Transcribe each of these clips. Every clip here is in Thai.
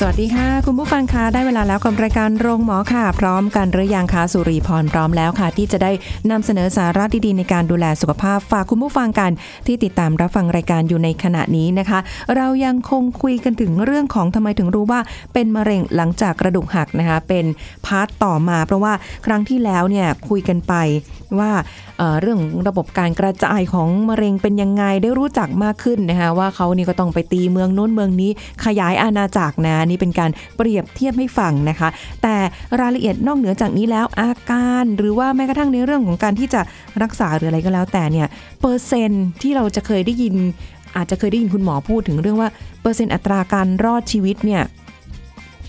สวัสดีค่ะ คุณผู้ฟังคะได้เวลาแล้วกับรายการโรงหมอค่ะ พร้อมกันหรือยังคะสุรีพรพร้อมแล้วค่ะ ที่จะได้นำเสนอสาระดีๆในการดูแลสุขภาพฝากคุณผู้ฟังกัน ที่ติดตามรับฟังรายการอยู่ในขณะนี้นะคะ เรายังคงคุยกันถึงเรื่องของทำไมถึงรู้ว่าเป็นมะเร็งหลังจากกระดูกหักนะคะ เป็น part ต่อมาเพราะว่าครั้งที่แล้วเนี่ยคุยกันไปว่าเรื่องระบบการกระจายของมะเร็งเป็นยังไงได้รู้จักมากขึ้นนะคะว่าเขานี่ก็ต้องไปตีเมืองโน้นเมืองนี้ขยายอาณาจักรนะนี่เป็นการเปรียบเทียบให้ฟังนะคะ แต่รายละเอียดนอกเหนือจากนี้แล้วอาการหรือว่าแม้กระทั่งในเรื่องของการที่จะรักษาหรืออะไรก็แล้วแต่เนี่ยเปอร์เซ็นต์ที่เราจะเคยได้ยิน อาจจะเคยได้ยินคุณหมอพูดถึงเรื่องว่าเปอร์เซ็นต์อัตราการรอดชีวิตเนี่ย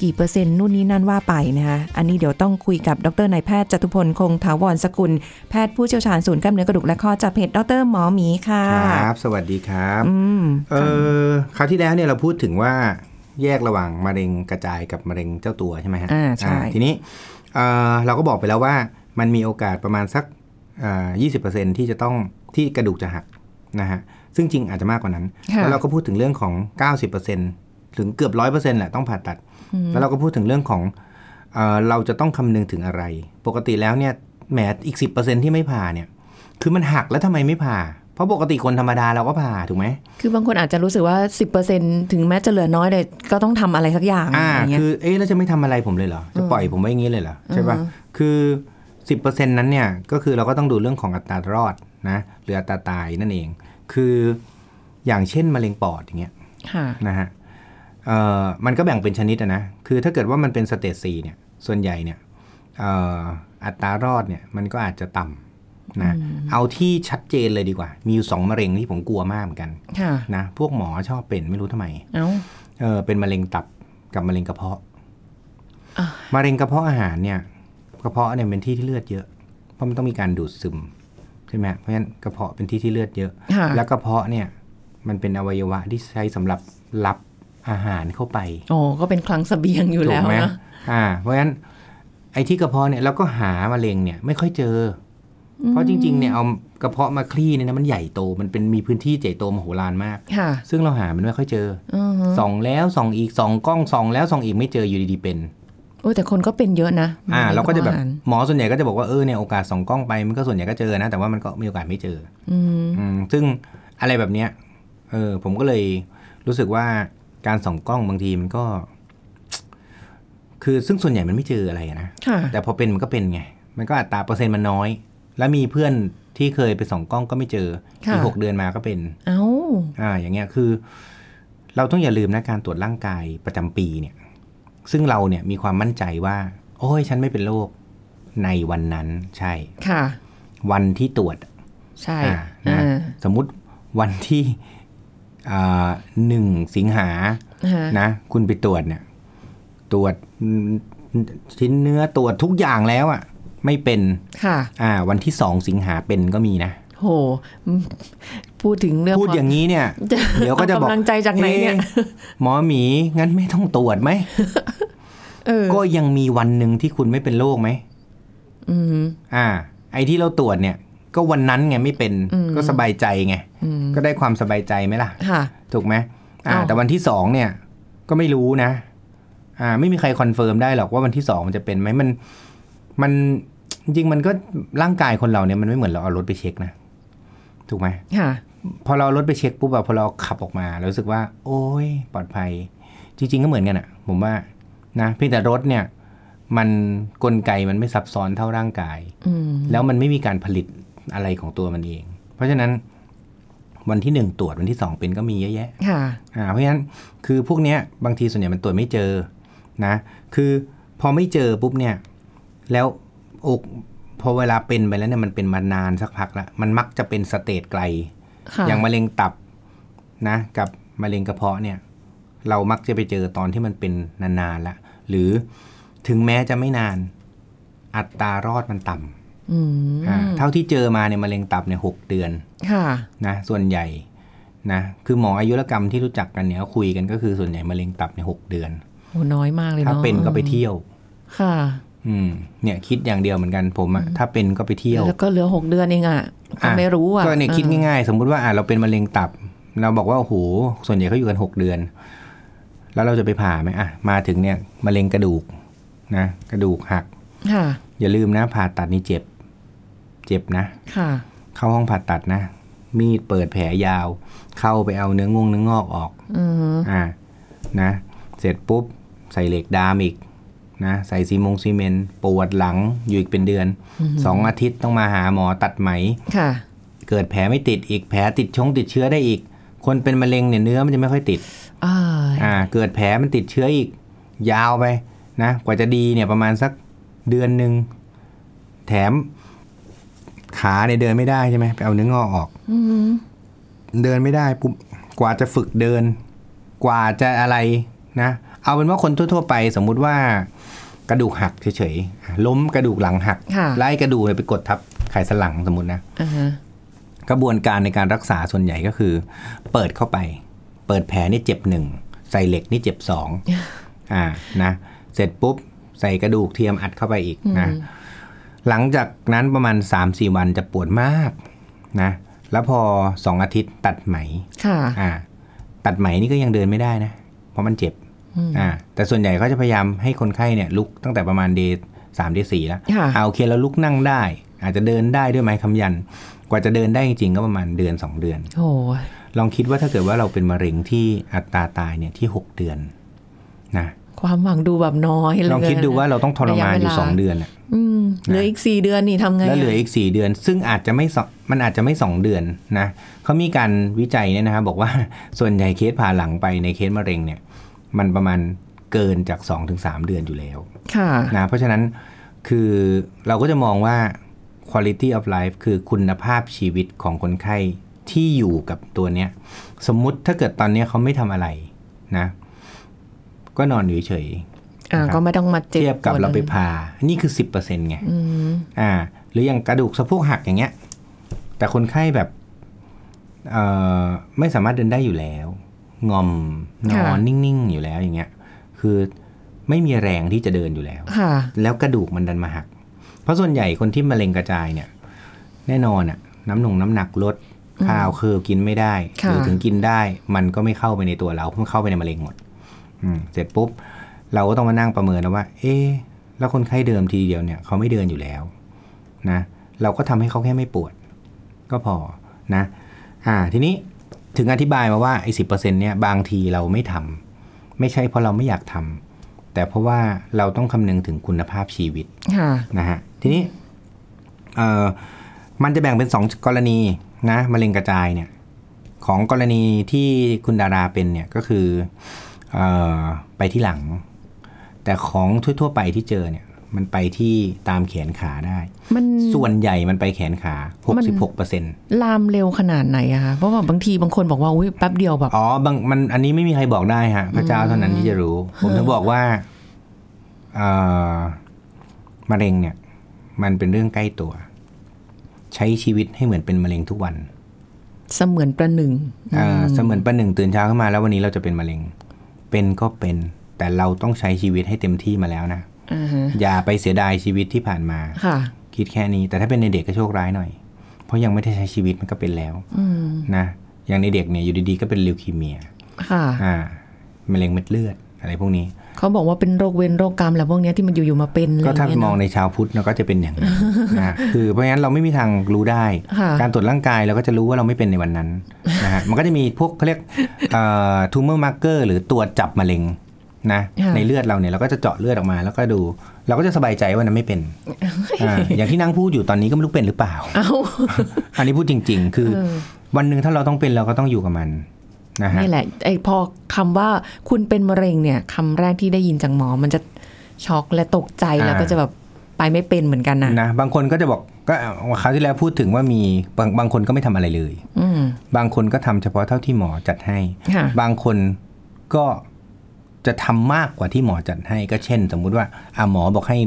กี่เปอร์เซ็นต์นู่นนี่นั่นว่าไปนะคะอันนี้เดี๋ยวต้องคุยกับดรนายแพทย์จตุพลคงถาวรสกุล แพทย์ผู้เชี่ยวชาญศูนย์กล้ามเนื้อกระดูกและข้อจากเพจดรหมอหมีค่ะ ครับ สวัสดีครับอืมเออคราวที่แล้วเนี่ยเราพูดถึงว่า แยกระหว่างมะเร็งกระจายกับมะเร็งเจ้าตัวใช่ไหมฮะอ่าใช่ทีนี้เออเราก็บอกไปแล้วว่ามันมีโอกาสประมาณสักยี่สิบเปอร์เซ็นที่จะต้องที่กระดูกจะหักนะฮะซึ่งจริงอาจจะมากกว่านั้นค่ะแล้วเราก็พูดถึงเรื่องของ 90%ถึงเกือบร้อยเปอร์เซ็นต์แหละต้องผ่าตัด แล้วเราก็พูดถึงเรื่องของเออเราจะต้องคำนึงถึงอะไร ปกติแล้วเนี่ยแหมอีก 10%ที่ไม่ผ่าเนี่ย คือมันหักแล้วทำไมไม่ผ่า เพราะปกติคนธรรมดาเราก็ผ่าถูกไหม คือบางคนอาจจะรู้สึกว่า 10%ถึงแม้จะเหลือน้อยเลยก็ต้องทำอะไรสักอย่างอ่าอย่างเงี้ยคือเอ๊ะแล้วจะไม่ทำอะไรผมเลยเหรอ จะปล่อยผมไว้อย่างนี้เลยเหรอ ใช่ปะคือสิบเปอร์เซ็นนั้นเนี่ย ก็คือเราก็ต้องดูเรื่องของอัตรารอดนะหรืออัตราตายนั่นเอง คืออย่างเช่นมะเร็งปอดอย่างเงี้ยค่ะนะฮะเอ่อมันก็แบ่งเป็นชนิดอะนะ คือถ้าเกิดว่ามันเป็นสเตจสี่เนี่ย ส่วนใหญ่เนี่ยเอ่ออัตรารอดเนี่ยมันก็อาจจะต่ำ นะเอาที่ชัดเจนเลยดีกว่า มีอยู่สองมะเร็งที่ผมกลัวมากเหมือนกันค่ะนะพวกหมอชอบเป็นไม่รู้ทำไมเอ้าเออเป็นมะเร็งตับกับมะเร็งกระเพาะอะมะเร็งกระเพาะอาหารเนี่ย กระเพาะเนี่ยเป็นที่ที่เลือดเยอะ เพราะมันต้องมีการดูดซึมใช่ไหมเพราะฉะนั้นกระเพาะเป็นที่ที่เลือดเยอะค่ะแล้วกระเพาะเนี่ย มันเป็นอวัยวะที่ใช้สำหรับรับอาหารเข้าไปโอ้ก็เป็นคลังเสบียงอยู่ถูแล้กวไหมนะอ่า เพราะฉะนั้นไอ้ที่กระเพาะเนี่ยเราก็หามะเร็งเนี่ย ไม่ค่อยเจออ เพราะจริงๆเนี่ยเอากระเพาะมาคลี่เนี่ยนะมันใหญ่โตมันเป็นมีพื้นที่ใหญ่โตมโหฬารมากค่ะซึ่งเราหามันไม่ค่อยเจออือฮึส่องแล้วส่องอีกส่องกล้องส่องแล้วส่องอีกไม่เจออยู่ดีๆเป็นโอ้แต่คนก็เป็นเยอะนะอ่าเราก็จะแบบอหรหมอส่วนใหญ่ก็จะบอกว่าเออเนี่ยโอกาสส่องกล้องไปมันก็ส่วนใหญ่ก็เจอนะ แต่ว่ามันก็มีโอกาสไม่เจอ อืมอืมซึ่งอะไรแบบเนี้ยเออผมก็เลยรู้สึกว่าการส่องกล้องบางทีมันก็ คือซึ่งส่วนใหญ่มันไม่เจออะไรอะนะค่ะแต่พอเป็นมันก็เป็นไงมันก็อัตราเปอร์เซ็นต์มันน้อย แล้วมีเพื่อนที่เคยไปส่องกล้องก็ไม่เจอค่ะอีกหกเดือนมาก็เป็น เอ้าอ่า อย่างเงี้ยคือ เราต้องอย่าลืมนะการตรวจร่างกายประจำปีเนี่ย ซึ่งเราเนี่ยมีความมั่นใจว่า โอ้ยฉันไม่เป็นโรคในวันนั้นใช่ค่ะ วันที่ตรวจ ใช่อ่านะอ่าสมมุติวันที่อ่าหนึ่งสิงหาฮะนะ คุณไปตรวจเนี่ย ตรวจชิ้นเนื้อตรวจทุกอย่างแล้วอะ่ะ ไม่เป็นค่ะอ่า วันที่สองสิงหาเป็นก็มีนะโหอืมพูดถึงเรื่องพูดอย่างนี้เนี่ยจะเดี๋ยวก็จะบอกเอากำลังใจจากไหนเนี่ยอ๊ะหมอหมีงั้นไม่ต้องตรวจไหมเออก็ยังมีวันหนึ่งที่คุณไม่เป็นโรคไหมอืมอ่า ไอ้ที่เราตรวจเนี่ย ก็วันนั้นไงไม่เป็นอืมก็สบายใจไงอืมก็ได้ความสบายใจไหมล่ะค่ะ ถูกไหมอ่าอ้าวแต่วันที่สองเนี่ย ก็ไม่รู้นะ อ่า ไม่มีใคร confirm ได้หรอกว่าวันที่สองมันจะเป็นไหมมัน มันจริงๆมันก็ร่างกายคนเราเนี่ยมันไม่เหมือนเราเอารถไปเช็คนะ ถูกไหมค่ะพอเราเอารถไปเช็คปุ๊บอะพอเราขับออกมาเรารู้สึกว่า โอ้ยปลอดภัย จริง ๆ ก็เหมือนกันอะผมว่านะเพียงแต่รถเนี่ย มันกลไกมันไม่ซับซ้อนเท่าร่างกายอืมแล้วมันไม่มีการผลิตอะไรของตัวมันเอง เพราะฉะนั้น วันที่หนึ่งตรวจวันที่สองเป็นก็มีเยอะแยะค่ะอ่าเพราะฉะนั้นคือพวกเนี้ยบางทีส่วนใหญ่มันตรวจไม่เจอนะ คือพอไม่เจอปุ๊บเนี่ย แล้วอกพอเวลาเป็นไปแล้วเนี่ยมันเป็นมานานสักพักละมันมักจะเป็นสเตจไกลค่ะอย่างมะเร็งตับนะ กับมะเร็งกระเพาะเนี่ย เรามักจะไปเจอตอนที่มันเป็นนานๆละหรือถึงแม้จะไม่นาน อัตรารอดมันต่อืมำอ่าเท่าที่เจอมาเนี่ยมะเร็งตับเนี่ยหกเดือนค่ะนะ ส่วนใหญ่นะคือหมออายุรกรรมที่รู้จักกันเนี่ยคุยกันก็คือส่วนใหญ่มะเร็งตับเนี่ยหกเดือนโหน้อยมากเลยถ้าเนาะเป็นก็ไปเที่ยว ค่ะ อืมเนี่ยคิดอย่างเดียวเหมือนกันผมอะถ้าเป็นก็ไปเที่ยว แล้วก็เหลือหกเดือนเองอะก็ไม่รู้อะก็เนี่ยคิดง่ายๆ สมมุติว่าอะเราเป็นมะเร็งตับ เราบอกว่าโอ้โหส่วนใหญ่เขาอยู่กันหกเดือน แล้วเราจะไปผ่าไหมอะมาถึงเนี่ยมะเร็งกระดูกนะกระดูกหักค่ะอย่าลืมนะผ่าตัดนี่เจ็บ เจ็บนะค่ะ เข้าห้องผ่าตัดนะ มีดเปิดแผลยาว เข้าไปเอาเนื้องงเนื้องอกออกอืมอ่านะ เสร็จปุ๊บใส่เหล็กดามอีก นะใส่ซีมงซีเมนต์ปวดหลังอยู่อีกเป็นเดือนสองอาทิตย์ต้องมาหาหมอตัดไหมค่ะ เกิดแผลไม่ติดอีกแผลติดชงติดเชื้อได้อีก คนเป็นมะเร็งเนี่ยเนื้อมันจะไม่ค่อยติดอ่าอ่าเกิดแผลมันติดเชื้ออีก ยาวไปนะกว่าจะดีเนี่ยประมาณสักเดือนหนึ่งแถมขาเนี่ยเดินไม่ได้ใช่ไหมไปเอาเนื้องอกออกอืมเดินไม่ได้ปุ๊บกว่าจะฝึกเดิน กว่าจะอะไรนะ เอาเป็นว่าคนทั่ว ๆ ไปสมมุติว่ากระดูกหักเฉยๆอะล้มกระดูกหลังหักค่ะไล่กระดูกเนี่ยไปกดทับไขสันหลังสมมตินะอ่าฮะกระบวนการในการรักษาส่วนใหญ่ก็คือ เปิดเข้าไป เปิดแผลนี่เจ็บหนึ่งใส่เหล็กนี่เจ็บสองอ่านะเสร็จปุ๊บใส่กระดูกเทียมอัดเข้าไปอีกนะหลังจากนั้นประมาณ3-4วันจะปวดมากนะแล้วพอ2อาทิตย์ตัดไหมค่ะอ่า ตัดไหมนี่ก็ยังเดินไม่ได้นะ เพราะมันเจ็บ อ่าแต่ส่วนใหญ่เขาจะพยายามให้คนไข้เนี่ยลุกตั้งแต่ประมาณเดย์สามเดย์สี่แล้วค่ะอ่าโอเคแล้วลุกนั่งได้ อาจจะเดินได้ด้วยไม้คำยัน กว่าจะเดินได้จริงๆก็ประมาณเดือน 2 เดือนโอ้ยลองคิดว่าถ้าเกิดว่าเราเป็นมะเร็งที่อัตราตายเนี่ยที่ 6 เดือนนะความหวังดูแบบน้อยเลยลองคิดดูว่าเราต้องทรมานอยู่2เดือนอะอืมเหลืออีกสี่เดือนนี่ทำไงะแล้วเหลืออีก4เดือน ซึ่งอาจจะไม่สองมันอาจจะไม่2เดือนนะเขามีการวิจัยเนี่ยนะครับบอกว่าส่วนใหญ่เคสผ่าหลังไปในเคสมะเร็งเนี่ย มันประมาณเกินจาก 2-3 เดือนอยู่แล้วค่ะนะเพราะฉะนั้นคือเราก็จะมองว่า quality of life คือคุณภาพชีวิตของคนไข้ที่อยู่กับตัวเนี้ย สมมุติถ้าเกิดตอนเนี้ยเขาไม่ทำอะไรนะ ก็นอนอยู่เฉยอ่านะครับก็ไม่ต้องมาๆเจ็บเทียบกับปวดเราไปลยผ่านี่คือ10%ไงอืมอ่า หรืออย่างกระดูกสะโพกหักอย่างเงี้ย แต่คนไข้แบบเอ่อไม่สามารถเดินได้อยู่แล้ว งอมนอนนิ่ง ๆ อยู่แล้วอย่างเงี้ย คือไม่มีแรงที่จะเดินอยู่แล้วค่ะแล้วกระดูกมันดันมาหัก เพราะส่วนใหญ่คนที่มะเร็งกระจายเนี่ย แน่นอนอะน้ำหนงน้ำหนักลดข้าวคือกินไม่ได้ค่ะหรือถึงกินได้มันก็ไม่เข้าไปในตัวเราเพราะมันเข้าไปในมะเร็งหมดอืมเสร็จปุ๊บ เราก็ต้องมานั่งประเมินนะว่า เอ๊ะแล้วคนไข้เดิมทีเดียวเนี่ยเขาไม่เดินอยู่แล้วนะ เราก็ทำให้เขาแค่ไม่ปวด ก็พอนะ อ่าทีนี้ ถึงอธิบายมาว่าไอ้สิเนี่ยบางทีเราไม่ทำไม่ใช่เพราะเราไม่อยากทำแต่เพราะว่าเราต้องคำนึงถึงคุณภาพชีวิตค่ะนะฮะทีนี้เอ่อมันจะแบ่งเป็นสองกรณีนะมะเร็งกระจายเนี่ยของกรณีที่คุณดาราเป็นเนี่ยก็คือเออไปที่หลัง แต่ของทั่ว ๆ ไปที่เจอเนี่ย มันไปที่ตามแขนขาได้ มันส่วนใหญ่มันไปแขนขามัน66เปอร์เซ็นต์ลามเร็วขนาดไหนอะคะเพราะว่าบางทีบางคนบอกว่าอุ้ยแป๊บเดียวแบบอ๋อบางมันอันนี้ไม่มีใครบอกได้ฮะพระเจ้าเท่านั้นที่จะรู้ ผมถึงบอกว่าเอ่อมะเร็งเนี่ย มันเป็นเรื่องใกล้ตัว ใช้ชีวิตให้เหมือนเป็นมะเร็งทุกวัน เสมือนประหนึ่งอ่าเสมือนประหนึ่งตื่นเช้าขึ้นมาแล้ววันนี้เราจะเป็นมะเร็ง เป็นก็เป็น แต่เราต้องใช้ชีวิตให้เต็มที่มาแล้วนะ อ่าฮะอย่าไปเสียดายชีวิตที่ผ่านมาค่ะ คิดแค่นี้ แต่ถ้าเป็นในเด็กก็โชคร้ายหน่อย เพราะยังไม่ได้ใช้ชีวิตมันก็เป็นแล้วอืมนะอย่างในเด็กเนี่ยอยู่ดีๆก็เป็นลิวคีเมีย ค่ะ อ่ามะเร็งเม็ดเลือดอะไรพวกนี้ เขาบอกว่าเป็นโรคเวรโรคกรรมอะไรพวกเนี้ยที่มันอยู่ๆมาเป็นอะไรก็ถ้าเงี้ยมองนะในชาวพุทธเราก็จะเป็นอย่างนั้นนะคือเพราะฉะนั้นเราไม่มีทางรู้ได้ค่ะการตรวจร่างกายเราก็จะรู้ว่าเราไม่เป็นในวันนั้นนะฮะมันก็จะมีพวกเขาเรียก tumor marker หรือตัวจับมะเร็ง นะค่ะในเลือดเราเนี่ยเราก็จะเจาะเลือดออกมา แล้วก็ดู เราก็จะสบายใจว่านั้นไม่เป็นอ่าอย่างที่นั่งพูดอยู่ตอนนี้ก็ไม่รู้เป็นหรือเปล่าเอ้าอันนี้พูดจริง ๆ คือเออวันหนึ่งถ้าเราต้องเป็นเราก็ต้องอยู่กับมันนะฮะนี่แหละไอ้พอคำว่าคุณเป็นมะเร็งเนี่ยคำแรกที่ได้ยินจากหมอมันจะช็อกและตกใจแล้วก็จะแบบไปไม่เป็นเหมือนกันนะนะบางคนก็จะบอกก็คราวที่แล้วพูดถึงว่ามีบางบางคนก็ไม่ทำอะไรเลย อืมบางคนก็ทำเฉพาะเท่าที่หมอจัดให้ค่ะบางคนก็ จะทำมากกว่าที่หมอจัดให้ก็เช่น สมมุติว่าอะหมอบอกให้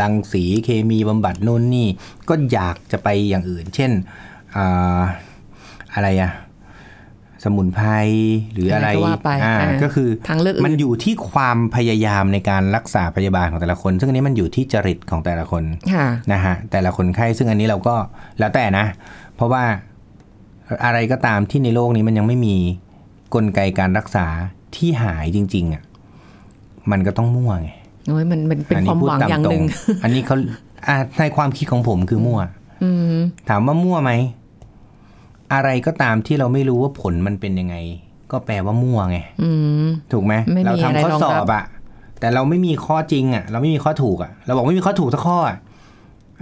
รังสีเคมีบำบัดนู่นนี่ ก็อยากจะไปอย่างอื่น เช่นอ่าอะไรอะสมุนไพรหรืออะไรอะไรก็ว่าไปอ่าอ่าก็คือทางเลือกอื่นมันอยู่ที่ความพยายามในการรักษาพยาบาลของแต่ละคน ซึ่งอันนี้มันอยู่ที่จริตของแต่ละคนค่ะนะฮะแต่ละคนไข้ซึ่งอันนี้เราก็แล้วแต่นะ เพราะว่าอะไรก็ตามที่ในโลกนี้มันยังไม่มีกลไกการรักษา ที่หายจริง ๆอะมันก็ต้องมั่วไงโอ้ยมันมันเป็นอัความพูดหวังตมอย่างตรหนึ่งอันนี้เขาอะในความคิดของผมคือมั่วอืมถามว่ามั่วไหม อะไรก็ตามที่เราไม่รู้ว่าผลมันเป็นยังไง ก็แปลว่ามั่วไงอืมถูกไหมไม่มีเราทำข้ออะไรรองรับสอบอะแต่เราไม่มีข้อจริงอะเราไม่มีข้อถูกอะเราบอกไม่มีข้อถูกสักข้ออะ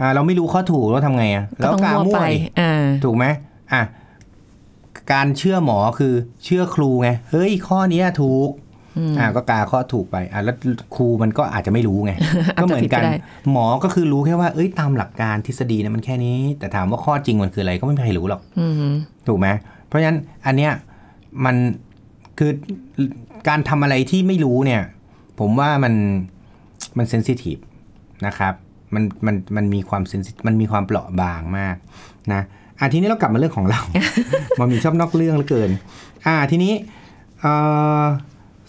อ่า เราไม่รู้ข้อถูกเราทำไงอะก็เราต้องกามั่วมั่ไปวดิอ่าถูกไหมอะ การเชื่อหมอคือเชื่อครูไงเฮ้ยข้อเนี้ยถูกอ่าก็กาข้อถูกไปอะแล้วครูมันก็อาจจะไม่รู้ไงอาจจะก็เหมือนกันผิดก็ได้หมอก็คือรู้แค่ว่าเอ้ยตามหลักการทฤษฎีเนี่ยมันแค่นี้ แต่ถามว่าข้อจริงมันคืออะไรก็ไม่มีใครรู้หรอกอืมถูกไหมเพราะฉะนั้นอันเนี้ยมันคือการทำอะไรที่ไม่รู้เนี่ย ผมว่ามันมันเซนซิทีฟนะครับ มันมันมันมีความเซนซิมันมีความเปราะบางมากนะ อะทีนี้เรากลับมาเรื่องของเรามันมีชอบนอกเรื่องเหลือเกิน อ่าทีนี้เอ่อ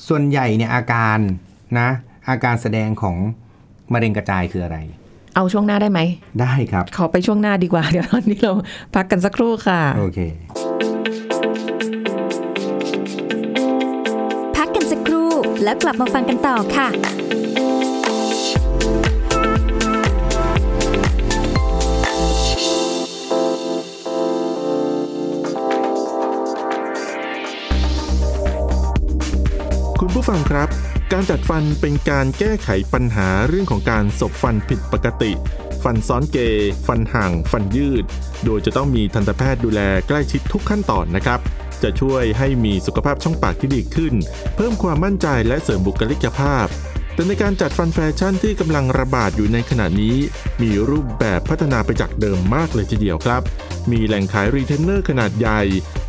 ส่วนใหญ่เนี่ยอาการนะ อาการแสดงของมะเร็งกระจายคืออะไร เอาช่วงหน้าได้ไหม ได้ครับ ขอไปช่วงหน้าดีกว่า เดี๋ยวตอนนี้เราพักกันสักครู่ค่ะ โอเค พักกันสักครู่แล้วกลับมาฟังกันต่อค่ะ ฟังครับ การจัดฟันเป็นการแก้ไขปัญหาเรื่องของการสบฟันผิดปกติ ฟันซ้อนเกยฟันห่าง ฟันยืด โดยจะต้องมีทันตแพทย์ดูแลใกล้ชิดทุกขั้นตอนนะครับ จะช่วยให้มีสุขภาพช่องปากที่ดีขึ้น เพิ่มความมั่นใจและเสริมบุคลิกภาพแต่ในการจัดฟันแฟชั่นที่กำลังระบาดอยู่ในขณะนี้ มีรูปแบบพัฒนาไปจากเดิมมากเลยทีเดียวครับ มีแหล่งขายรีเทนเนอร์ขนาดใหญ่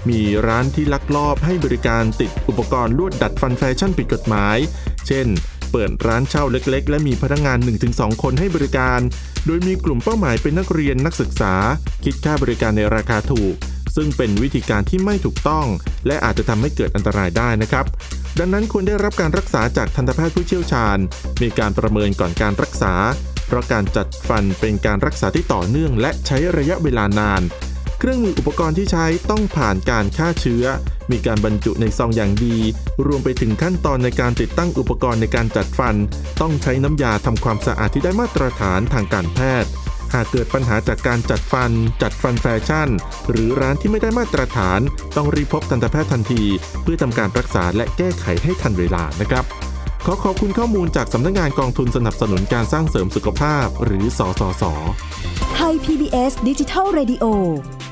มีร้านที่ลักลอบให้บริการติดอุปกรณ์ลวดดัดฟันแฟชั่นผิดกฎหมาย เช่น เปิดร้านเช่าเล็กๆ และมีพนักงาน 1-2 คนให้บริการ โดยมีกลุ่มเป้าหมายเป็นนักเรียนนักศึกษา คิดค่าบริการในราคาถูก ซึ่งเป็นวิธีการที่ไม่ถูกต้อง และอาจจะทำให้เกิดอันตรายได้นะครับ ดังนั้นควรได้รับการรักษาจากทันตแพทย์ผู้เชี่ยวชาญ มีการประเมินก่อนการรักษา เพราะการจัดฟันเป็นการรักษาที่ต่อเนื่อง และใช้ระยะเวลานาน เครื่องมืออุปกรณ์ที่ใช้ต้องผ่านการฆ่าเชื้อ มีการบรรจุในซองอย่างดี รวมไปถึงขั้นตอนในการติดตั้งอุปกรณ์ในการจัดฟัน ต้องใช้น้ำยาทำความสะอาดที่ได้มาตรฐานทางการแพทย์หากเกิดปัญหาจากการจัดฟัน จัดฟันแฟชั่น หรือร้านที่ไม่ได้มาตรฐาน ต้องรีบพบทันตแพทย์ทันที เพื่อทำการรักษาและแก้ไขให้ทันเวลานะครับ ขอขอบคุณข้อมูลจากสำนักงานกองทุนสนับสนุนการสร้างเสริมสุขภาพ หรือสสส ไทย PBS ดิจิทัล Radio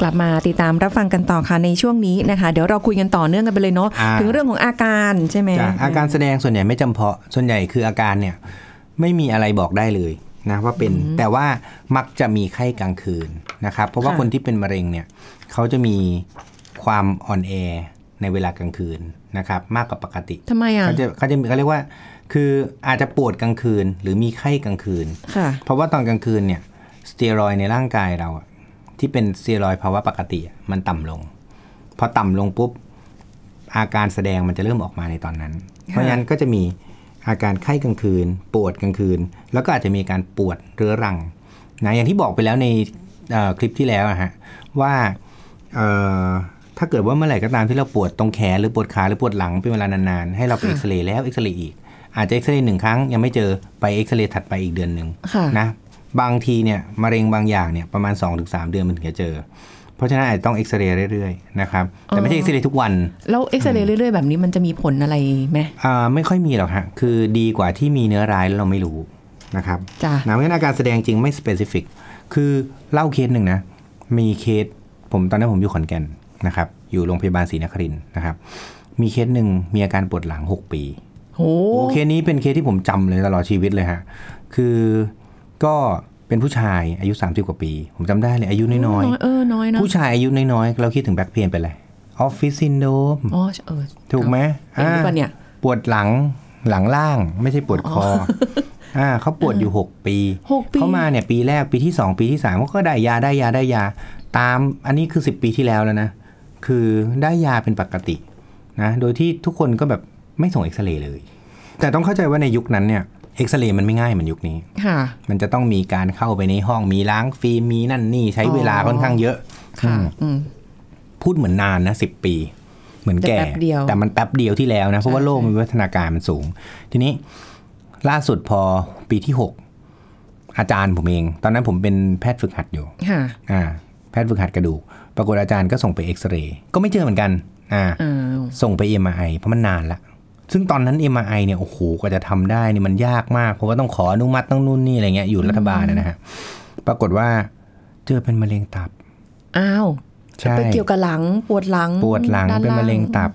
กลับมาติดตามรับฟังกันต่อค่ะในช่วงนี้นะคะ เดี๋ยวเราคุยกันต่อเนื่องกันไปเลยเนาะอ่าถึงเรื่องของอาการใช่ไหมจ้ะอาการแสดงส่วนใหญ่ไม่จำเพาะส่วนใหญ่คืออาการเนี่ยไม่มีอะไรบอกได้เลยนะว่าเป็นแต่ว่ามักจะมีไข้กลางคืนนะครับ เพราะว่าคนที่เป็นมะเร็งเนี่ยเขาจะมีความอ่อนแอในเวลากลางคืนนะครับ มากกว่าปกติทำไมอะเขาจะเขาจะมีเขาเรียกว่า คืออาจจะปวดกลางคืนหรือมีไข้กลางคืนค่ะเพราะว่าตอนกลางคืนเนี่ยสเตียรอยด์ในร่างกายเราอะ ที่เป็นสเตียรอยด์ภาวะปกติอะมันต่ำลง พอต่ำลงปุ๊บอาการแสดงมันจะเริ่มออกมาในตอนนั้น เพราะฉะนั้นก็จะมีอาการไข้กลางคืน ปวดกลางคืน แล้วก็อาจจะมีการปวดเรื้อรังนะอย่างที่บอกไปแล้วในเอ่อคลิปที่แล้วอะฮะว่าเอ่อถ้าเกิดว่าเมื่อไหร่ก็ตามที่เราปวดตรงแขนหรือปวดขาหรือปวดหลังเป็นเวลานานๆ ให้เราไปค่ะเอ็กซเรย์แล้วเอ็กซเรย์อีก อาจจะเอ็กซเรย์หนึ่งครั้งยังไม่เจอไปเอ็กซเรย์ถัดไปอีกเดือนหนึ่งค่ะนะ บางทีเนี่ยมะเร็งบางอย่างเนี่ยประมาณ 2-3 เดือนมันถึงจะเจอ เพราะฉะนั้นอาจจะต้องเอ็กซเรย์เรื่อยๆนะครับแต่ไม่ใช่เอ็กซเรย์ทุกวัน แล้วเอ็กซเรย์เรื่อยๆ แบบนี้มันจะมีผลอะไรไหมอ่าไม่ค่อยมีหรอกฮะคือดีกว่าที่มีเนื้อร้ายแล้วเราไม่รู้นะครับจ้ะนะเพราะฉะนั้นอาการแสดงจริงไม่ specific คือเล่าเคสหนึ่งนะมีเคสผมตอนนั้นผมอยู่ขอนแก่นนะครับอยู่โรงพยาบาลศรีนครินทร์นะครับมีเคสหนึ่งมีอาการปวดหลัง 6 ปีโอ้โอ้เคสนี้เป็นเคสที่ผมจำเลยตลอดชีวิตเลยฮะคือ ก็เป็นผู้ชายอายุ 30 กว่าปี ผมจำได้เลยอายุน้อยเออน้อยนะๆผู้ชายอายุน้อยๆ เราคิดถึง back pain ไปเลย office syndromeอ๋อเออถูกไหมเป็นหรือเปล่าเนี่ยปวดหลังหลังล่างไม่ใช่ปวดคออ่าเขาปวดอยู่ 6 ปีหกปีเขามาเนี่ยปีแรกปีที่ 2 ปีที่3เขาก็ได้ยาได้ยาได้ยา ตามอันนี้คือ 10 ปีที่แล้วแล้วนะ คือได้ยาเป็นปกตินะโดยที่ทุกคนก็แบบไม่ส่งเอ็กซเรย์เลย แต่ต้องเข้าใจว่าในยุคนั้นเนี่ย เอ็กซเรย์มันไม่ง่ายเหมือนยุคนี้ค่ะมันจะต้องมีการเข้าไปในห้องมีล้างฟิล์มมีนั่นนี่ใช้เวลาค่อนข้างเยอะค่ะอืมอืมพูดเหมือนนานนะสิปี เหมือนแก่แต่แป๊บเดียวแต่มันแป๊บเดียวที่แล้วนะ เพราะว่าใช่โลกมันวิวัฒนาการมันสูง ทีนี้ล่าสุดพอปีที่หกอาจารย์ผมเอง ตอนนั้นผมเป็นแพทย์ฝึกหัดอยู่ค่ะอ่า แพทย์ฝึกหัดกระดูก ปรากฏอาจารย์ก็ส่งไปเอ็กซเรย์ก็ไม่เจอเหมือนกัน อ่าอ้าวส่งไป MRI เพราะมันนานละ ซึ่งตอนนั้น MRI เนี่ยโอ้โหกว่าจะทำได้นี่มันยากมาก เพราะว่าต้องขออนุมัติต้องนู่นนี่อะไรเงี้ยอยู่รัฐบาลนะนะฮะปรากฏว่าเจอเป็นมะเร็งตับ อ้าวใช่ไปเกี่ยวกับหลังปวดหลัง ปวดหลังด้าเป็นมะเร็งล่าตับ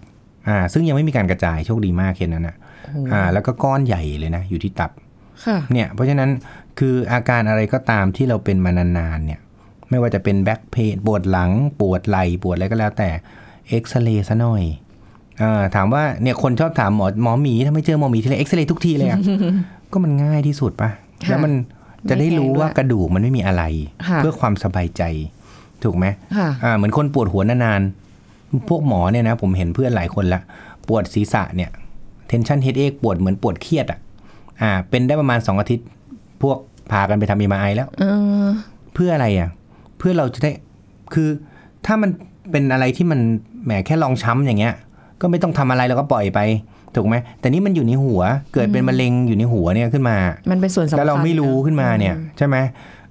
อ่า ซึ่งยังไม่มีการกระจายโชคดีมากเคสนั้นนะโอ้โหอ่า แล้วก็ก้อนใหญ่เลยนะอยู่ที่ตับค่ะเนี่ย เพราะฉะนั้นคืออาการอะไรก็ตามที่เราเป็นมานานๆเนี่ย ไม่ว่าจะเป็นแบ็คเพนปวดหลัง ปวดไหล่ปวดอะไรก็แล้วแต่เอ็กซเรย์ซะหน่อยอ่า ถามว่าเนี่ยคนชอบถามหมอหมอหมีทำไมเจอหมอหมีทีไรเอ็กซเรย์ทุกทีเลยอะก็มันง่ายที่สุดปะค่ะแล้วมันจะได้รู้ว่าไม่แพงด้วยกระดูกมันไม่มีอะไรค่ะเพื่อความสบายใจ ถูกไหมค่ะอ่าเหมือนคนปวดหัวนานๆพวกหมอเนี่ยนะ ผมเห็นเพื่อนหลายคนละปวดศีรษะเนี่ย tension headache ปวดเหมือนปวดเครียดอะ อ่า เป็นได้ประมาณ2อาทิตย์ พวกพากันไปทำ MRI แล้วเออเพื่ออะไรอะ เพื่อเราจะได้คือถ้ามันเป็นอะไรที่มันแหมแค่ลองช้ำอย่างเงี้ย ก็ไม่ต้องทำอะไรแล้วก็ปล่อยไปถูกไหมแต่นี่มันอยู่ในหัว เกิดเป็นมะเร็งอยู่ในหัวเนี่ยขึ้นมา มันเป็นส่วนสำคัญแล้วเราไม่รู้ะขึ้นมาเนี่ยใช่ไหม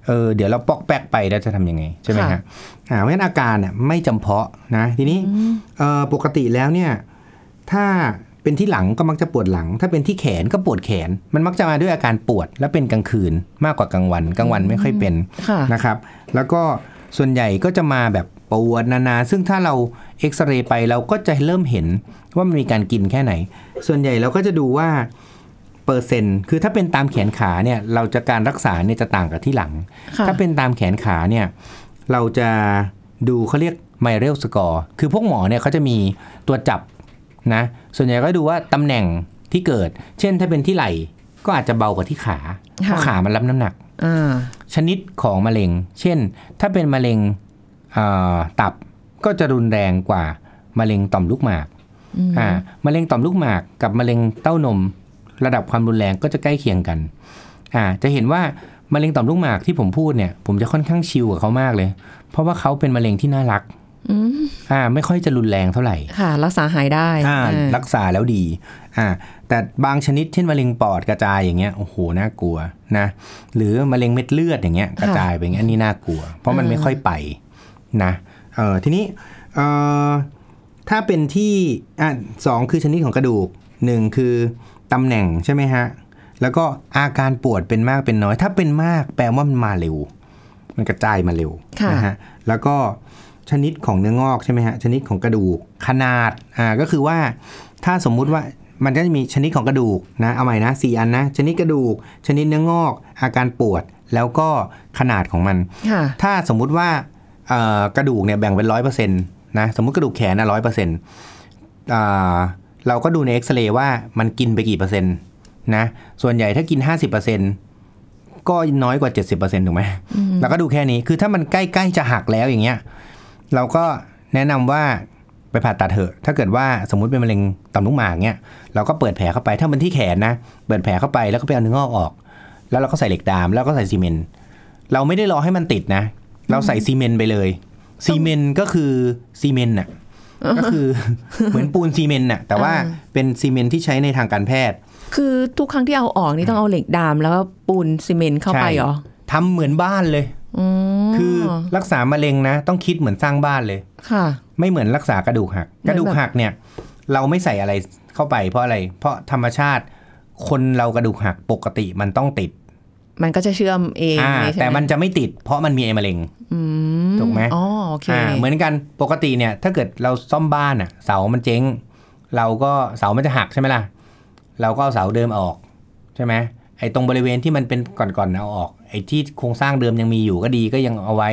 เออเดี๋ยวเราปอกแปกไปแล้วจะทำยังไงใช่ไหมค่ะฮะอ่าเพราะฉะนั้นอาการเนี่ยไม่จำเพาะนะทีนี้เออปกติแล้วเนี่ยถ้าเป็นที่หลังก็มักจะปวดหลัง ถ้าเป็นที่แขนก็ปวดแขน มันมักจะมาด้วยอาการปวด และเป็นกลางคืนมากกว่ากลางวันกลางวันไม่ค่อยเป็นค่ะนะครับ แล้วก็ ส่วนใหญ่ก็จะมาแบบปวดนานๆซึ่งถ้าเราเอ็กซเรย์ไปเราก็จะเริ่มเห็นว่ามันมีการกินแค่ไหน ส่วนใหญ่เราก็จะดูว่าเปอร์เซ็นต์คือถ้าเป็นตามแขนขาเนี่ยเราจะการรักษาเนี่ยจะต่างกับที่หลังค่ะถ้าเป็นตามแขนขาเนี่ยเราจะดูเขาเรียกไมเรลสกอร์คือพวกหมอเนี่ยเขาจะมีตัวจับนะส่วนใหญ่ก็ดูว่าตำแหน่งที่เกิด เช่นถ้าเป็นที่ไหล่ก็อาจจะเบากว่าที่ขาเพราะขามันรับน้ำหนักอ่า ชนิดของมะเร็ง เช่น ถ้าเป็นมะเร็งเอ่อตับก็จะรุนแรงกว่ามะเร็งต่อมลูกหมากอ่ามะเร็งต่อมลูกหมากกับมะเร็งเต้านม ระดับความรุนแรงก็จะใกล้เคียงกันอ่าจะเห็นว่ามะเร็งต่อมลูกหมากที่ผมพูดเนี่ย ผมจะค่อนข้างชิลกับเขามากเลย เพราะว่าเขาเป็นมะเร็งที่น่ารัก อืมอ่า ไม่ค่อยจะรุนแรงเท่าไหร่ ค่ะ รักษาหายได้อ่าอ่ารักษาแล้วดี อ่า แต่บางชนิดเช่นมะเร็งปอดกระจายอย่างเงี้ย โอ้โห น่ากลัวนะ หรือมะเร็งเม็ดเลือดอย่างเงี้ย กระจายไปอย่างเงี้ยอันนี้น่ากลัว เพราะมันไม่ค่อยไปนะ เออทีนี้ เออถ้าเป็นที่ อะสองคือชนิดของกระดูกหนึ่งคือตำแหน่งใช่ไหมฮะ แล้วก็อาการปวดเป็นมากเป็นน้อย ถ้าเป็นมากแปลว่ามันมาเร็ว มันกระจายมาเร็วค่ะนะฮะ แล้วก็ ชนิดของเนื้องอกใช่ไหมฮะชนิดของกระดูกขนาดอ่าก็คือว่าถ้าสมมุติว่ามันก็จะมีชนิดของกระดูกนะเอาใหม่นะสี่อันนะชนิดกระดูก ชนิดเนื้องอก อาการปวดแล้วก็ขนาดของมันค่ะถ้าสมมุติว่าเอ่อกระดูกเนี่ยแบ่งเป็นร้อยเปอร์เซ็นต์นะสมมุติกระดูกแขนนะร้อยเปอร์เซ็นต์เราก็ดูในเอ็กซเรย์ว่ามันกินไปกี่เปอร์เซ็นต์นะส่วนใหญ่ถ้ากินห้าสิบเปอร์เซ็นต์ก็น้อยกว่าเจ็ดสิบเปอร์เซ็นต์ถูกไหมแล้วก็ดูแค่นี้คือถ้ามันใกล้ๆจะหักแล้วอย่างเงี้ย เราก็แนะนำว่าไปผ่าตัดเถอะ ถ้าเกิดว่าสมมุติเป็นมะเร็งต่อมลูกหมากเงี้ยเราก็เปิดแผลเข้าไปถ้ามันที่แขนนะ เปิดแผลเข้าไปแล้วก็ไปเอาเนื้องอกออก แล้วเราก็ใส่เหล็กดามแล้วก็ใส่ซีเมนต์เราไม่ได้รอให้มันติดนะ เราใส่ซีเมนต์ไปเลยซีเมนต์ก็คือซีเมนต์น่ะก็คือเหมือนปูนซีเมนต์น่ะแต่ว่าอ่าเป็นซีเมนต์ที่ใช้ในทางการแพทย์ คือทุกครั้งที่เอาออกนี่ต้องเอาเหล็กดามแล้วก็ปูนซีเมนต์เข้าไปเหรอทำเหมือนบ้านเลยอืม คือรักษามะเร็งนะ ต้องคิดเหมือนสร้างบ้านเลย ค่ะ ไม่เหมือนรักษากระดูกหักเหมืกอนแบบกระดูกหักเนี่ย เราไม่ใส่อะไรเข้าไป เพราะอะไร เพราะธรรมชาติ คนเรากระดูกหักปกติมันต้องติด มันก็จะเชื่อมเองอ่าใช่ไหแต่มันจะไม่ติด เพราะมันมีไอ้มะเร็งอืมถูกไหมอ๋อโอเคอ่าเหมือนกันปกติเนี่ย ถ้าเกิดเราซ่อมบ้านอะ เสามันเจ๊ง เราก็เสามันจะหักใช่ไหมล่ะ เราก็เอาเสาเดิมออก ใช่ไหมไอ้ตรงบริเวณที่มันเป็นก่อนๆเอาออก ไอ้ที่โครงสร้างเดิมยังมีอยู่ก็ดีก็ยังเอาไว้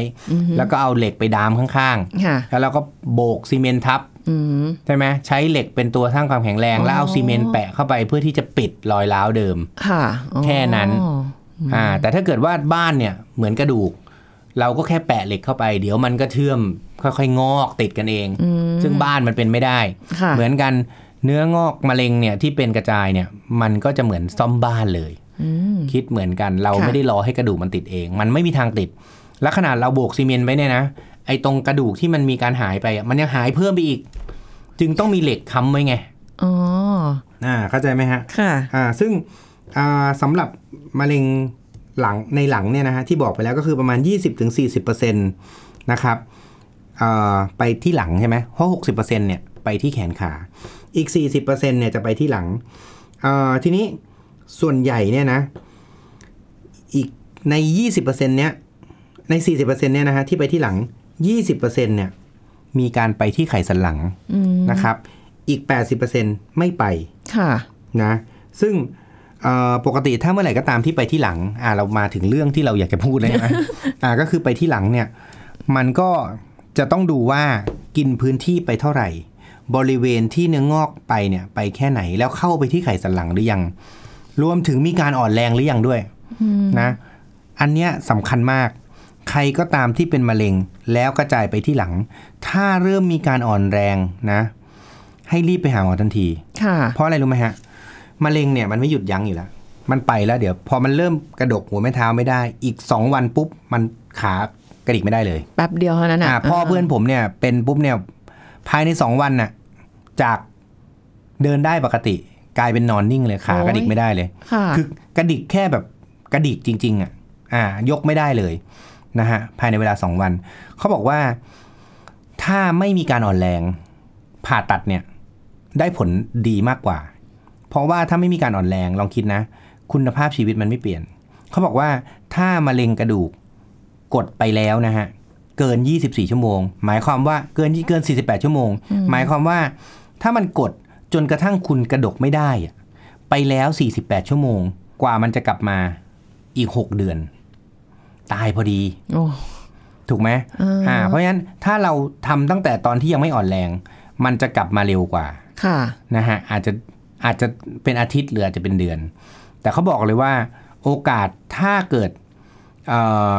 แล้วก็เอาเหล็กไปดามข้างค่ะๆแล้วเราก็โบกซีเมนต์ทับอืมใช่ไหมใช้เหล็กเป็นตัวสร้างความแข็งแรงอ๋อแล้วเอาซีเมนต์แปะเข้าไปเพื่อที่จะปิดรอยร้าวเดิมค่ะอ๋อแค่นั้นอ่าแต่ถ้าเกิดว่าบ้านเนี่ยเหมือนกระดูก เราก็แค่แปะเหล็กเข้าไป เดี๋ยวมันก็เชื่อมค่อยๆงอกติดกันเอง ซึ่งบ้านมันเป็นไม่ได้ค่ะเหมือนกันเนื้องอกมะเร็งเนี่ยที่เป็นกระจายเนี่ยมันก็จะเหมือนซ่อมบ้านเลยอืม คิดเหมือนกันเราค่ะไม่ได้รอให้กระดูกมันติดเอง มันไม่มีทางติด และขนาดเราโบกซีเมนต์ไปเนี่ยนะไอ้ตรงกระดูกที่มันมีการหายไปอะมันยังหายเพิ่มไปอีก จึงต้องมีเหล็กค้ำไว้ไงอ๋ออ่าเข้าใจไหมฮะค่ะอ่าซึ่งอ่าสำหรับมะเร็งหลังในหลังเนี่ยนะฮะที่บอกไปแล้วก็คือประมาณ 20-40%นะครับอ่าไปที่หลังใช่ไหมเพราะ60%เนี่ยไปที่แขนขาอีก 40%เนี่ยจะไปที่หลังอ่าทีนี้ ส่วนใหญ่เนี่ยนะ อีกใน 20%เนี้ยใน 40%เนี่ยนะฮะที่ไปที่หลัง 20%เนี่ยมีการไปที่ไขสันหลังนะครับ อีก 80%ไม่ไปค่ะนะซึ่งเอ่อปกติถ้าเมื่อไหร่ก็ตามที่ไปที่หลังอ่าเรามาถึงเรื่องที่เราอยากจะพูดเลยนะอ่าก็คือไปที่หลังเนี่ย มันก็จะต้องดูว่ากินพื้นที่ไปเท่าไหร่ บริเวณที่เนื้องอกไปเนี่ย ไปแค่ไหนแล้วเข้าไปที่ไขสันหลังหรือยัง รวมถึงมีการอ่อนแรงหรือยังด้วยนะ อันเนี้ยสำคัญมาก ใครก็ตามที่เป็นมะเร็ง แล้วกระจายไปที่หลัง ถ้าเริ่มมีการอ่อนแรงนะ ให้รีบไปหาหมอทันทีค่ะเพราะอะไรรู้ไหมฮะมะเร็งเนี่ยมันไม่หยุดยั้งอยู่แล้วมันไปแล้วเดี๋ยว พอมันเริ่มกระดกหัวแม่เท้าไม่ได้ อีก2วันปุ๊บมันขากระดิกไม่ได้เลยแป๊บเดียวเท่านั้นอ่าอะพ่อเพื่อนผมเนี่ยเป็นปุ๊บเนี่ยภายใน2วันน่ะจากเดินได้ปกติ กลายเป็นนอนนิ่งเลยขากระดิกไม่ได้เลยค่ะคือกระดิกแค่แบบกระดิกจริง ๆ อะ อ่ายกไม่ได้เลยนะฮะภายในเวลาสองวัน เขาบอกว่าถ้าไม่มีการอ่อนแรงผ่าตัดเนี่ย ได้ผลดีมากกว่า เพราะว่าถ้าไม่มีการอ่อนแรงลองคิดนะ คุณภาพชีวิตมันไม่เปลี่ยน เขาบอกว่าถ้ามะเร็งกระดูกกดไปแล้วนะฮะเกิน 24 ชั่วโมง หมายความว่าเกินเกิน 48 ชั่วโมง หมายความว่าถ้ามันกด จนกระทั่งคุณกระดกไม่ได้อะไปแล้ว 48 ชั่วโมง กว่ามันจะกลับมาอีก 6 เดือน ตายพอดีโอ้ถูกไหมอ่า เพราะฉะนั้นถ้าเราทำตั้งแต่ตอนที่ยังไม่อ่อนแรง มันจะกลับมาเร็วกว่า ค่ะนะฮะอาจจะอาจจะเป็นอาทิตย์หรืออาจจะเป็นเดือน แต่เขาบอกเลยว่า โอกาสถ้าเกิดเอ่อ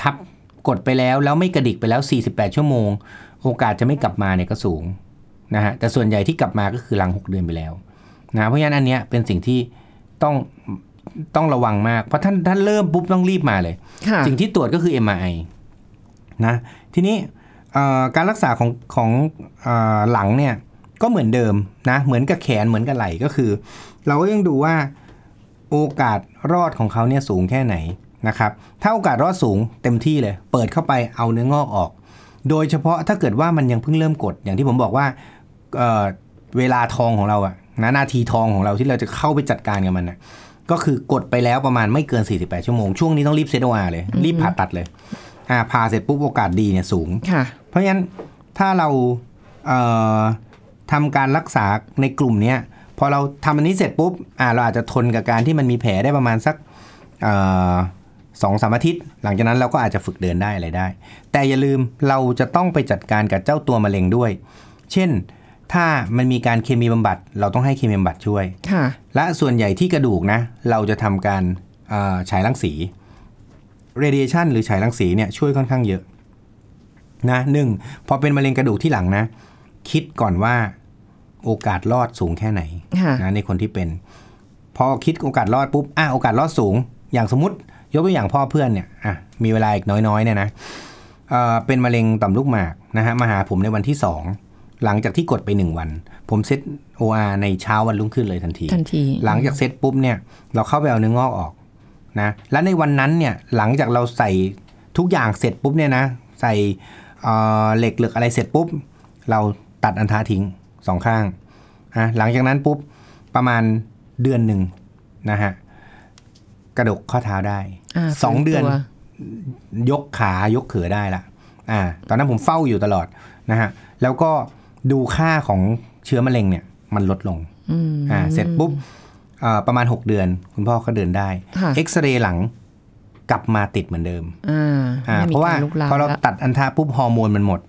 ทับกดไปแล้วแล้วไม่กระดิกไปแล้ว 48 ชั่วโมง โอกาสจะไม่กลับมาเนี่ยก็สูง นะฮะแต่ส่วนใหญ่ที่กลับมาก็คือหลัง 6 เดือนไปแล้วนะเพราะฉะนั้นอันเนี้ยเป็นสิ่งที่ต้องต้องระวังมาก เพราะท่านท่านเริ่มปุ๊บต้องรีบมาเลยค่ะสิ่งที่ตรวจก็คือ MRI นะทีนี้เอ่อการรักษาของของเออหลังเนี่ยก็เหมือนเดิมนะเหมือนกับแขนเหมือนกับไหล่ก็คือ เราก็ยังดูว่าโอกาสรอดของเขาเนี่ยสูงแค่ไหนนะครับถ้าโอกาสรอดสูงเต็มที่เลย เปิดเข้าไปเอาเนื้องอกออก โดยเฉพาะถ้าเกิดว่ามันยังเพิ่งเริ่มกดอย่างที่ผมบอกว่า เอ่อเวลาทองของเราอะนะนาทีทองของเราที่เราจะเข้าไปจัดการกับมันอะก็คือกดไปแล้วประมาณไม่เกิน 48 ชั่วโมง ช่วงนี้ต้องรีบเซตโออาเลย รีบผ่าตัดเลย อ่าผ่าเสร็จปุ๊บโอกาสดีเนี่ยสูงค่ะเพราะฉะนั้นถ้าเราเอ่อทำการรักษาในกลุ่มเนี้ยพอเราทำอันนี้เสร็จปุ๊บอ่าเราอาจจะทนกับการที่มันมีแผลได้ประมาณสักเอ่อสองสามอาทิตย์ หลังจากนั้นเราก็อาจจะฝึกเดินได้อะไรได้ แต่อย่าลืมเราจะต้องไปจัดการกับเจ้าตัวมะเร็งด้วย เช่น ถ้ามันมีการเคมีบำบัด เราต้องให้เคมีบำบัดช่วยค่ะและส่วนใหญ่ที่กระดูกนะ เราจะทำการเอ่อฉายรังสี radiation หรือฉายรังสีเนี่ยช่วยค่อนข้างเยอะนะหนึ่งพอเป็นมะเร็งกระดูกที่หลังนะ คิดก่อนว่าโอกาสรอดสูงแค่ไหนค่ะนะในคนที่เป็น พอคิดโอกาสรอดปุ๊บอะโอกาสรอดสูง อย่างสมมติยกตัวอย่างพ่อเพื่อนเนี่ยอะมีเวลาอีกน้อยๆเนี่ยนะเอ่อเป็นมะเร็งต่อมลูกหมากนะฮะมาหาผมในวันที่สอง หลังจากที่กดไปหนึ่งวัน ผมเซต OR ในเช้าวันรุ่งขึ้นเลยทันที ทันที หลังจากเซตปุ๊บเนี่ยเราเข้าไปเอาเนื้องอกออกนะและในวันนั้นเนี่ยหลังจากเราใส่ทุกอย่างเสร็จปุ๊บเนี่ยนะใส่เอ่อเหล็กเหลือกอะไรเสร็จปุ๊บ เราตัดอันทาทิ้งสองข้างนะหลังจากนั้นปุ๊บประมาณเดือนหนึ่งนะฮะกระดกข้อเท้าได้าสองเดือนฟื้ตัวยกขายกเขือได้ละอ่าตอนนั้นผมเฝ้าอยู่ตลอดนะฮะแล้วก็ ดูค่าของเชื้อมะเร็งเนี่ยมันลดลงอืมอ่าเสร็จปุ๊บอ่าประมาณ 6 เดือน คุณพ่อก็เดินได้ค่ะเอ็กซเรย์หลังกลับมาติดเหมือนเดิมอ่าอ่าไม่มีเพราะว่าการลุกลามพอเราแล้วตัดอันทาปุ๊บฮอร์โมนมันหมด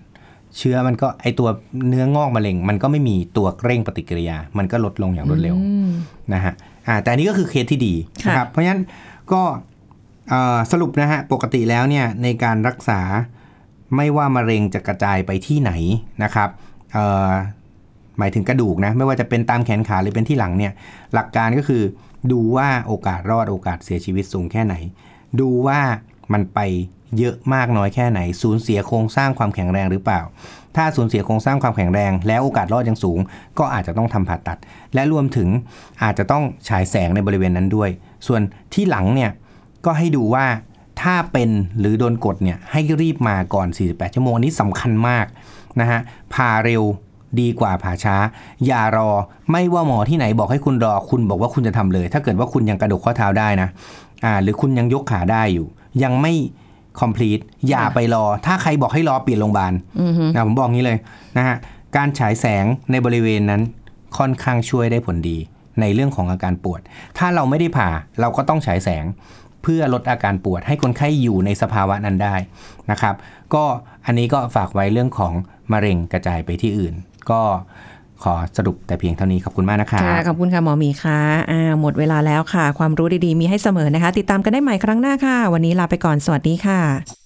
เชื้อมันก็ไอตัวเนื้องอกมะเร็ง มันก็ไม่มีตัวเร่งปฏิกิริยา มันก็ลดลงอย่างรวดเร็วอืมนะฮะอ่าแต่อันนี้ก็คือเคสที่ดีค่ะนะครับเพราะฉะนั้นก็เอ่อสรุปนะฮะปกติแล้วเนี่ยในการรักษาไม่ว่ามะเร็งจะกระจายไปที่ไหนนะครับเอ่อ หมายถึงกระดูกนะ ไม่ว่าจะเป็นตามแขนขาหรือเป็นที่หลังเนี่ย หลักการก็คือ ดูว่าโอกาสรอดโอกาสเสียชีวิตสูงแค่ไหน ดูว่ามันไปเยอะมากน้อยแค่ไหน สูญเสียโครงสร้างความแข็งแรงหรือเปล่า ถ้าสูญเสียโครงสร้างความแข็งแรง แล้วโอกาสรอดยังสูง ก็อาจจะต้องทำผ่าตัด และรวมถึงอาจจะต้องฉายแสงในบริเวณนั้นด้วย ส่วนที่หลังเนี่ยก็ให้ดูว่าถ้าเป็นหรือโดนกดเนี่ยให้รีบมาก่อน 48 ชั่วโมงอันนี้สำคัญมาก นะฮะผ่าเร็วดีกว่าผ่าช้า อย่ารอไม่ว่าหมอที่ไหนบอกให้คุณรอคุณบอกว่าคุณจะทำเลย ถ้าเกิดว่าคุณยังกระดกข้อเท้าได้นะอ่าหรือคุณยังยกขาได้อยู่ ยังไม่ complete อย่าไปรอ ถ้าใครบอกให้รอเปลี่ยนโรงพยาบาลอือฮึนะผมบอกงี้เลยนะฮะการฉายแสงในบริเวณนั้นค่อนข้างช่วยได้ผลดีในเรื่องของอาการปวด ถ้าเราไม่ได้ผ่าเราก็ต้องฉายแสง เพื่อลดอาการปวดให้คนไข้อยู่ในสภาวะนั้นได้นะครับ ก็อันนี้ก็ฝากไว้เรื่องของมะเร็งกระจายไปที่อื่น ก็ขอสรุปแต่เพียงเท่านี้ขอบคุณมากนะครับค่ะขอบคุณค่ะหมอมีค่ะหมดเวลาแล้วค่ะ ความรู้ดีๆมีให้เสมอนะคะ ติดตามกันได้ใหม่ครั้งหน้าค่ะ วันนี้ลาไปก่อนสวัสดีค่ะ